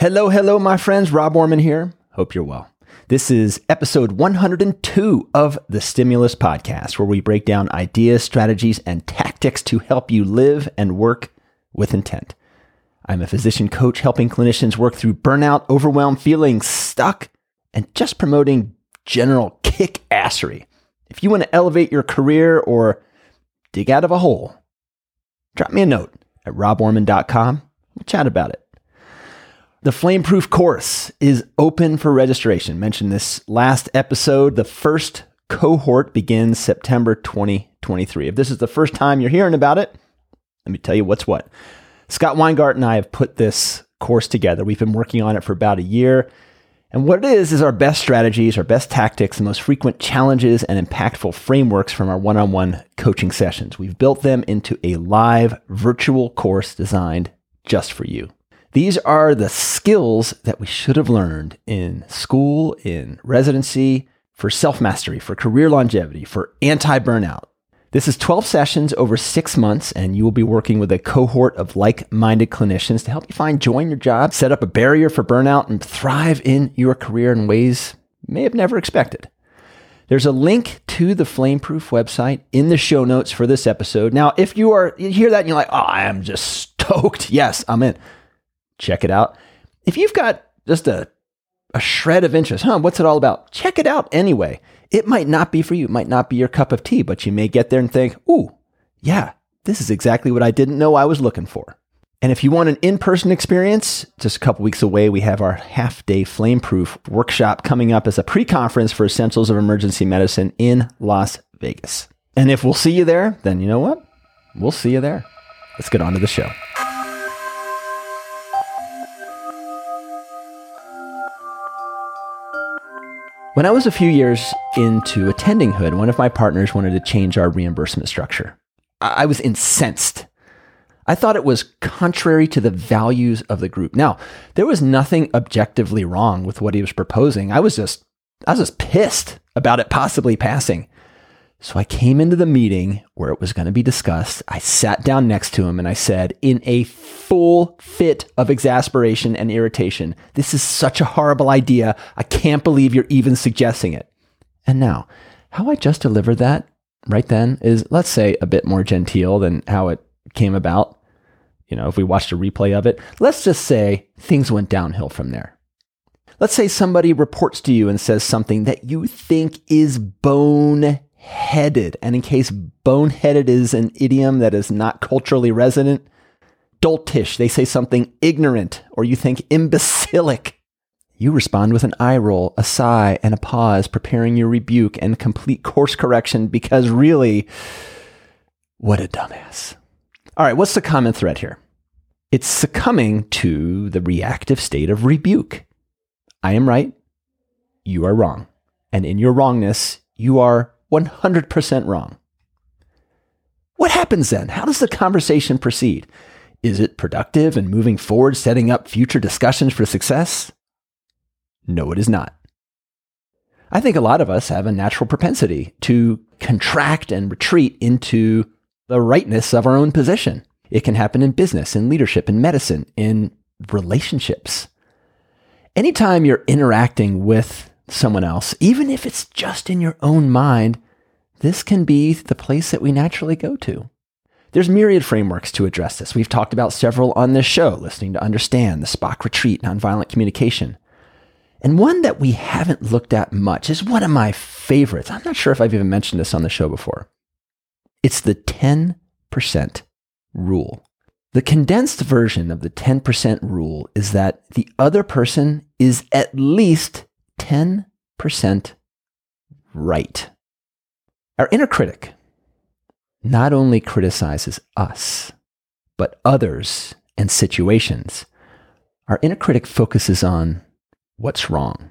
Hello, hello, my friends. Rob Orman here. Hope you're well. This is episode 102 of the Stimulus Podcast, where we break down ideas, strategies, and tactics to help you live and work with intent. I'm a physician coach helping clinicians work through burnout, overwhelm, feeling stuck, and just promoting general kick assery. If you want to elevate your career or dig out of a hole, drop me a note at roborman.com. We'll chat about it. The Flameproof course is open for registration. Mentioned this last episode. The first cohort begins September 2023. If this is the first time you're hearing about it, let me tell you what's what. Scott Weingart and I have put this course together. We've been working on it for about a year. And what it is, is our best strategies, our best tactics, the most frequent challenges, and impactful frameworks from our one on one coaching sessions. We've built them into a live virtual course designed just for you. These are the skills that we should have learned in school, in residency, for self mastery, for career longevity, for anti burnout. This is 12 sessions over six months, and you will be working with a cohort of like minded clinicians to help you find joy in your job, set up a barrier for burnout, and thrive in your career in ways you may have never expected. There's a link to the Flameproof website in the show notes for this episode. Now, if you are you hear that and you're like, "Oh, I am just stoked." Yes, I'm in check it out. If you've got just a, a shred of interest, huh, what's it all about? Check it out anyway. It might not be for you, it might not be your cup of tea, but you may get there and think, ooh, yeah, this is exactly what I didn't know I was looking for. And if you want an in person experience, just a couple weeks away, we have our half day flameproof workshop coming up as a pre conference for Essentials of Emergency Medicine in Las Vegas. And if we'll see you there, then you know what? We'll see you there. Let's get on to the show. When I was a few years into attending Hood, one of my partners wanted to change our reimbursement structure. I was incensed. I thought it was contrary to the values of the group. Now, there was nothing objectively wrong with what he was proposing. I was just I was just pissed about it possibly passing. So I came into the meeting where it was going to be discussed. I sat down next to him and I said, in a full fit of exasperation and irritation, This is such a horrible idea. I can't believe you're even suggesting it. And now, how I just delivered that right then is, let's say, a bit more genteel than how it came about. You know, if we watched a replay of it, let's just say things went downhill from there. Let's say somebody reports to you and says something that you think is bone headed. And in case boneheaded is an idiom that is not culturally resonant, doltish, they say something ignorant, or you think imbecilic. You respond with an eye roll, a sigh, and a pause, preparing your rebuke and complete course correction because really, what a dumbass. All right, what's the common thread here? It's succumbing to the reactive state of rebuke. I am right, you are wrong. And in your wrongness, you are 100% wrong. What happens then? How does the conversation proceed? Is it productive and moving forward, setting up future discussions for success? No, it is not. I think a lot of us have a natural propensity to contract and retreat into the rightness of our own position. It can happen in business, in leadership, in medicine, in relationships. Anytime you're interacting with someone else, even if it's just in your own mind, this can be the place that we naturally go to. There's myriad frameworks to address this. We've talked about several on this show, listening to understand, the Spock retreat, nonviolent communication. And one that we haven't looked at much is one of my favorites. I'm not sure if I've even mentioned this on the show before. It's the 10% rule. The condensed version of the 10% rule is that the other person is at least 10% right. Our inner critic not only criticizes us, but others and situations. Our inner critic focuses on what's wrong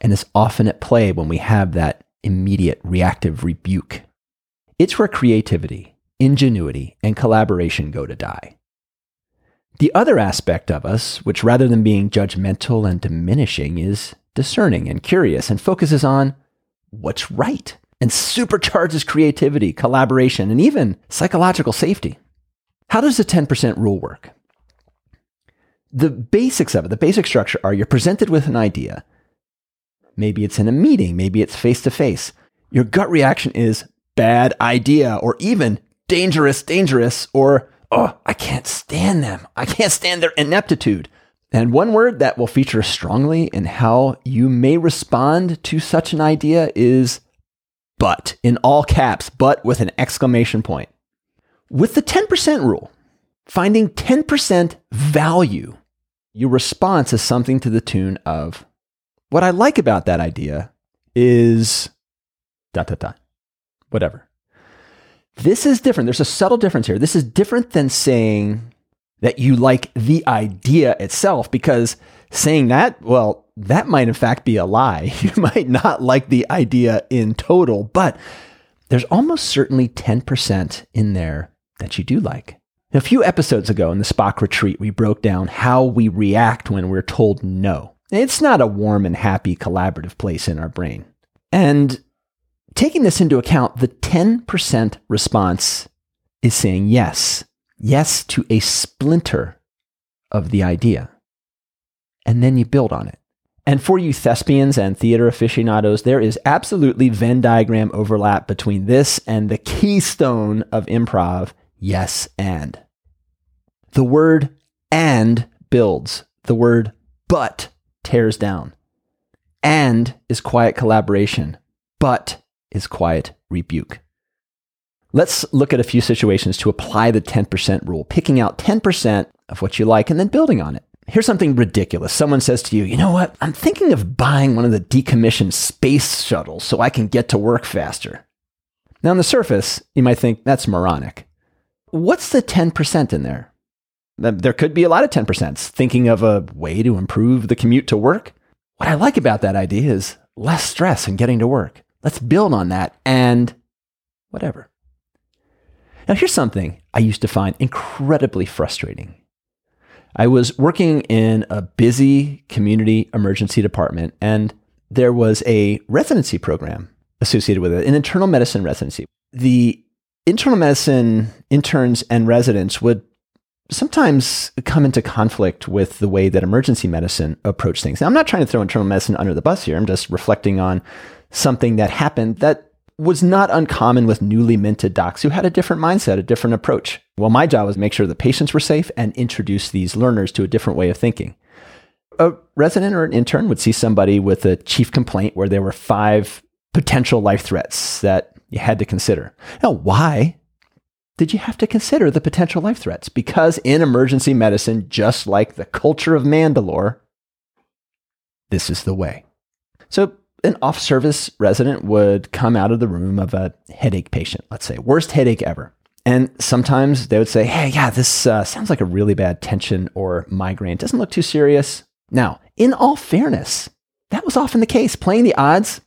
and is often at play when we have that immediate reactive rebuke. It's where creativity, ingenuity, and collaboration go to die. The other aspect of us, which rather than being judgmental and diminishing, is discerning and curious and focuses on what's right and supercharges creativity, collaboration, and even psychological safety. How does the 10% rule work? the basics of it, the basic structure are you're presented with an idea. Maybe it's in a meeting, maybe it's face to face. Your gut reaction is bad idea, or even dangerous, dangerous, or oh, I can't stand them. I can't stand their ineptitude. And one word that will feature strongly in how you may respond to such an idea is but, in all caps, but with an exclamation point. With the 10% rule, finding 10% value, your response is something to the tune of, What I like about that idea is dot, dot, dot, whatever. This is different. There's a subtle difference here. This is different than saying, that you like the idea itself because saying that, well, that might in fact be a lie. You might not like the idea in total, but there's almost certainly 10% in there that you do like. A few episodes ago in the Spock retreat, we broke down how we react when we're told no. It's not a warm and happy collaborative place in our brain. And taking this into account, the 10% response is saying yes yes to a splinter of the idea. And then you build on it. And for you thespians and theater aficionados, there is absolutely Venn diagram overlap between this and the keystone of improv yes and. The word and builds, the word but tears down. And is quiet collaboration, but is quiet rebuke. Let's look at a few situations to apply the 10% rule, picking out 10% of what you like and then building on it. Here's something ridiculous. Someone says to you, you know what? I'm thinking of buying one of the decommissioned space shuttles so I can get to work faster. Now, on the surface, you might think that's moronic. What's the 10% in there? There could be a lot of 10%. Thinking of a way to improve the commute to work. What I like about that idea is less stress in getting to work. Let's build on that and whatever. Now, here's something I used to find incredibly frustrating. I was working in a busy community emergency department, and there was a residency program associated with it, an internal medicine residency. The internal medicine interns and residents would sometimes come into conflict with the way that emergency medicine approached things. Now, I'm not trying to throw internal medicine under the bus here. I'm just reflecting on something that happened that was not uncommon with newly minted docs who had a different mindset, a different approach. Well, my job was to make sure the patients were safe and introduce these learners to a different way of thinking. A resident or an intern would see somebody with a chief complaint where there were five potential life threats that you had to consider. Now, why did you have to consider the potential life threats? Because in emergency medicine, just like the culture of Mandalore, this is the way. So an off service resident would come out of the room of a headache patient, let's say, worst headache ever. And sometimes they would say, Hey, yeah, this uh, sounds like a really bad tension or migraine. It Doesn't look too serious. Now, in all fairness, that was often the case. Playing the odds,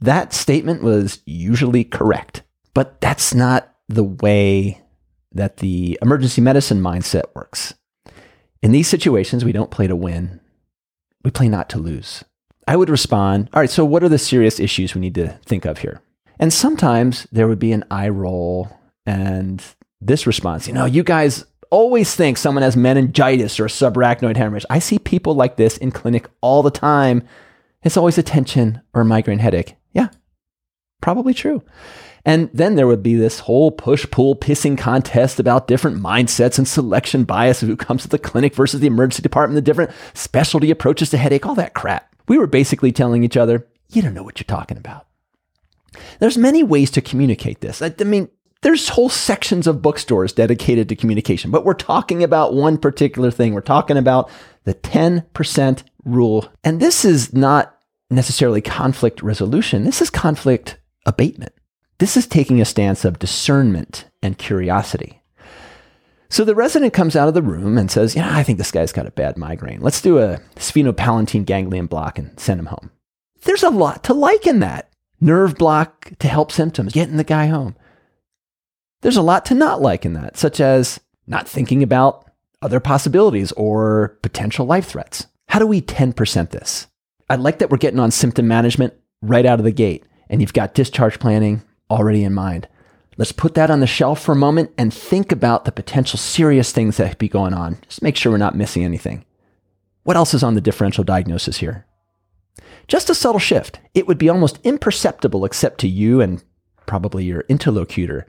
that statement was usually correct. But that's not the way that the emergency medicine mindset works. In these situations, we don't play to win, we play not to lose. I would respond, All right, so what are the serious issues we need to think of here? And sometimes there would be an eye roll and this response, you know, you guys always think someone has meningitis or subarachnoid hemorrhage. I see people like this in clinic all the time. It's always a tension or a migraine headache. Yeah, probably true. And then there would be this whole push pull pissing contest about different mindsets and selection bias of who comes to the clinic versus the emergency department, the different specialty approaches to headache, all that crap. We were basically telling each other, you don't know what you're talking about. There's many ways to communicate this. I, I mean, there's whole sections of bookstores dedicated to communication, but we're talking about one particular thing. We're talking about the 10% rule. And this is not necessarily conflict resolution. This is conflict abatement. This is taking a stance of discernment and curiosity. So the resident comes out of the room and says, Yeah, I think this guy's got a bad migraine. Let's do a sphenopalatine ganglion block and send him home. There's a lot to like in that. Nerve block to help symptoms, getting the guy home. There's a lot to not like in that, such as not thinking about other possibilities or potential life threats. How do we 10% this? I like that we're getting on symptom management right out of the gate, and you've got discharge planning already in mind. Let's put that on the shelf for a moment and think about the potential serious things that could be going on. Just make sure we're not missing anything. What else is on the differential diagnosis here? Just a subtle shift. It would be almost imperceptible except to you and probably your interlocutor.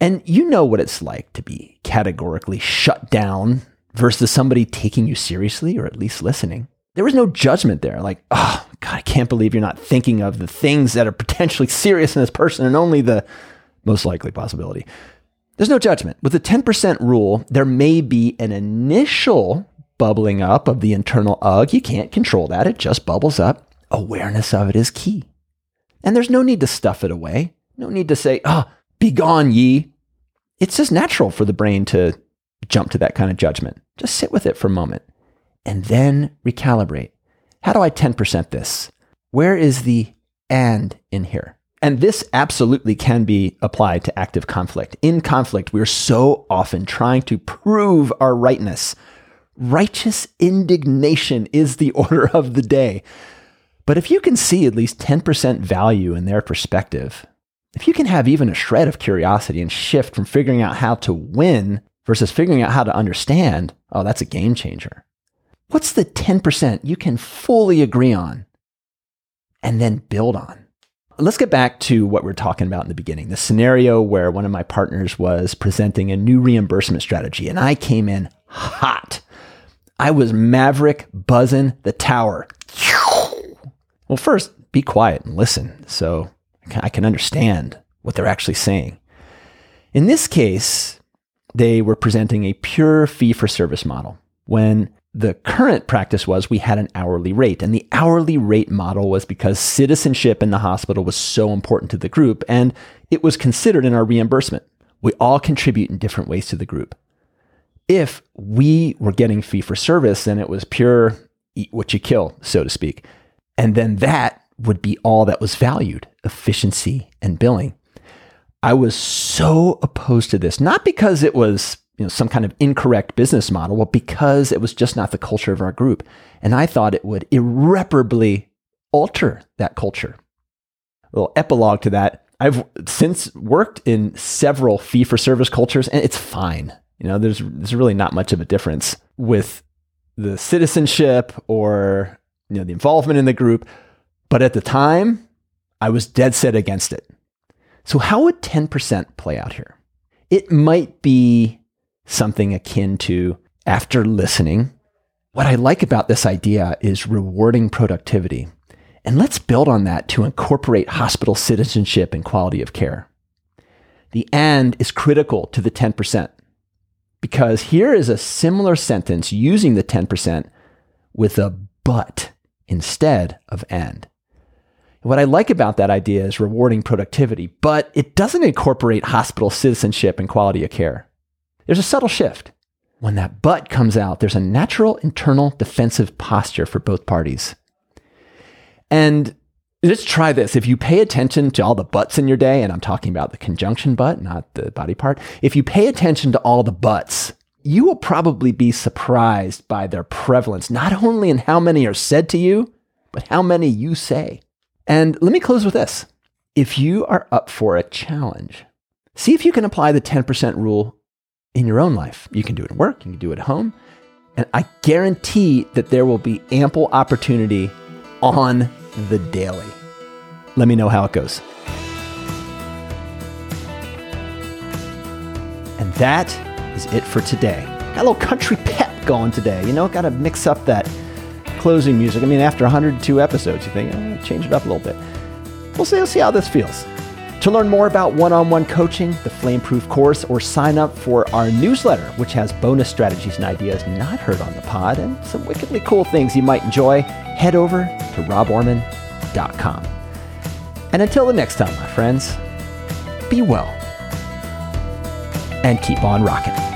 And you know what it's like to be categorically shut down versus somebody taking you seriously or at least listening. There was no judgment there. Like, oh, God, I can't believe you're not thinking of the things that are potentially serious in this person and only the most likely possibility. There's no judgment. With the 10% rule, there may be an initial bubbling up of the internal ugh. You can't control that, it just bubbles up. Awareness of it is key. And there's no need to stuff it away. No need to say, oh, be gone, ye. It's just natural for the brain to jump to that kind of judgment. Just sit with it for a moment and then recalibrate. How do I 10% this? Where is the and in here? And this absolutely can be applied to active conflict. In conflict, we're so often trying to prove our rightness. Righteous indignation is the order of the day. But if you can see at least 10% value in their perspective, if you can have even a shred of curiosity and shift from figuring out how to win versus figuring out how to understand, oh, that's a game changer. What's the 10% you can fully agree on and then build on? Let's get back to what we are talking about in the beginning the scenario where one of my partners was presenting a new reimbursement strategy and I came in hot. I was maverick buzzing the tower. Well, first, be quiet and listen so I can understand what they're actually saying. In this case, they were presenting a pure fee for service model. When the current practice was we had an hourly rate, and the hourly rate model was because citizenship in the hospital was so important to the group, and it was considered in our reimbursement. We all contribute in different ways to the group. If we were getting fee for service, then it was pure eat what you kill, so to speak. And then that would be all that was valued efficiency and billing. I was so opposed to this, not because it was you know, some kind of incorrect business model? Well, because it was just not the culture of our group. And I thought it would irreparably alter that culture. A little epilogue to that. I've since worked in several fee for service cultures and it's fine. You know, there's, there's really not much of a difference with the citizenship or, you know, the involvement in the group. But at the time, I was dead set against it. So how would 10% play out here? It might be something akin to after listening. What I like about this idea is rewarding productivity. And let's build on that to incorporate hospital citizenship and quality of care. The and is critical to the 10% because here is a similar sentence using the 10% with a but instead of and. What I like about that idea is rewarding productivity, but it doesn't incorporate hospital citizenship and quality of care. There's a subtle shift. When that but comes out, there's a natural internal defensive posture for both parties. And let's try this. If you pay attention to all the buts in your day, and I'm talking about the conjunction but, not the body part, if you pay attention to all the buts, you will probably be surprised by their prevalence, not only in how many are said to you, but how many you say. And let me close with this. If you are up for a challenge, see if you can apply the 10% rule in your own life. You can do it at work, you can do it at home. And I guarantee that there will be ample opportunity on the daily. Let me know how it goes. And that is it for today. Got a little country pep going today. You know, got to mix up that closing music. I mean, after 102 episodes, you think, oh, change it up a little bit. We'll see, we'll see how this feels. To learn more about one on one coaching, the Flameproof course, or sign up for our newsletter, which has bonus strategies and ideas not heard on the pod and some wickedly cool things you might enjoy, head over to roborman.com. And until the next time, my friends, be well and keep on rocking.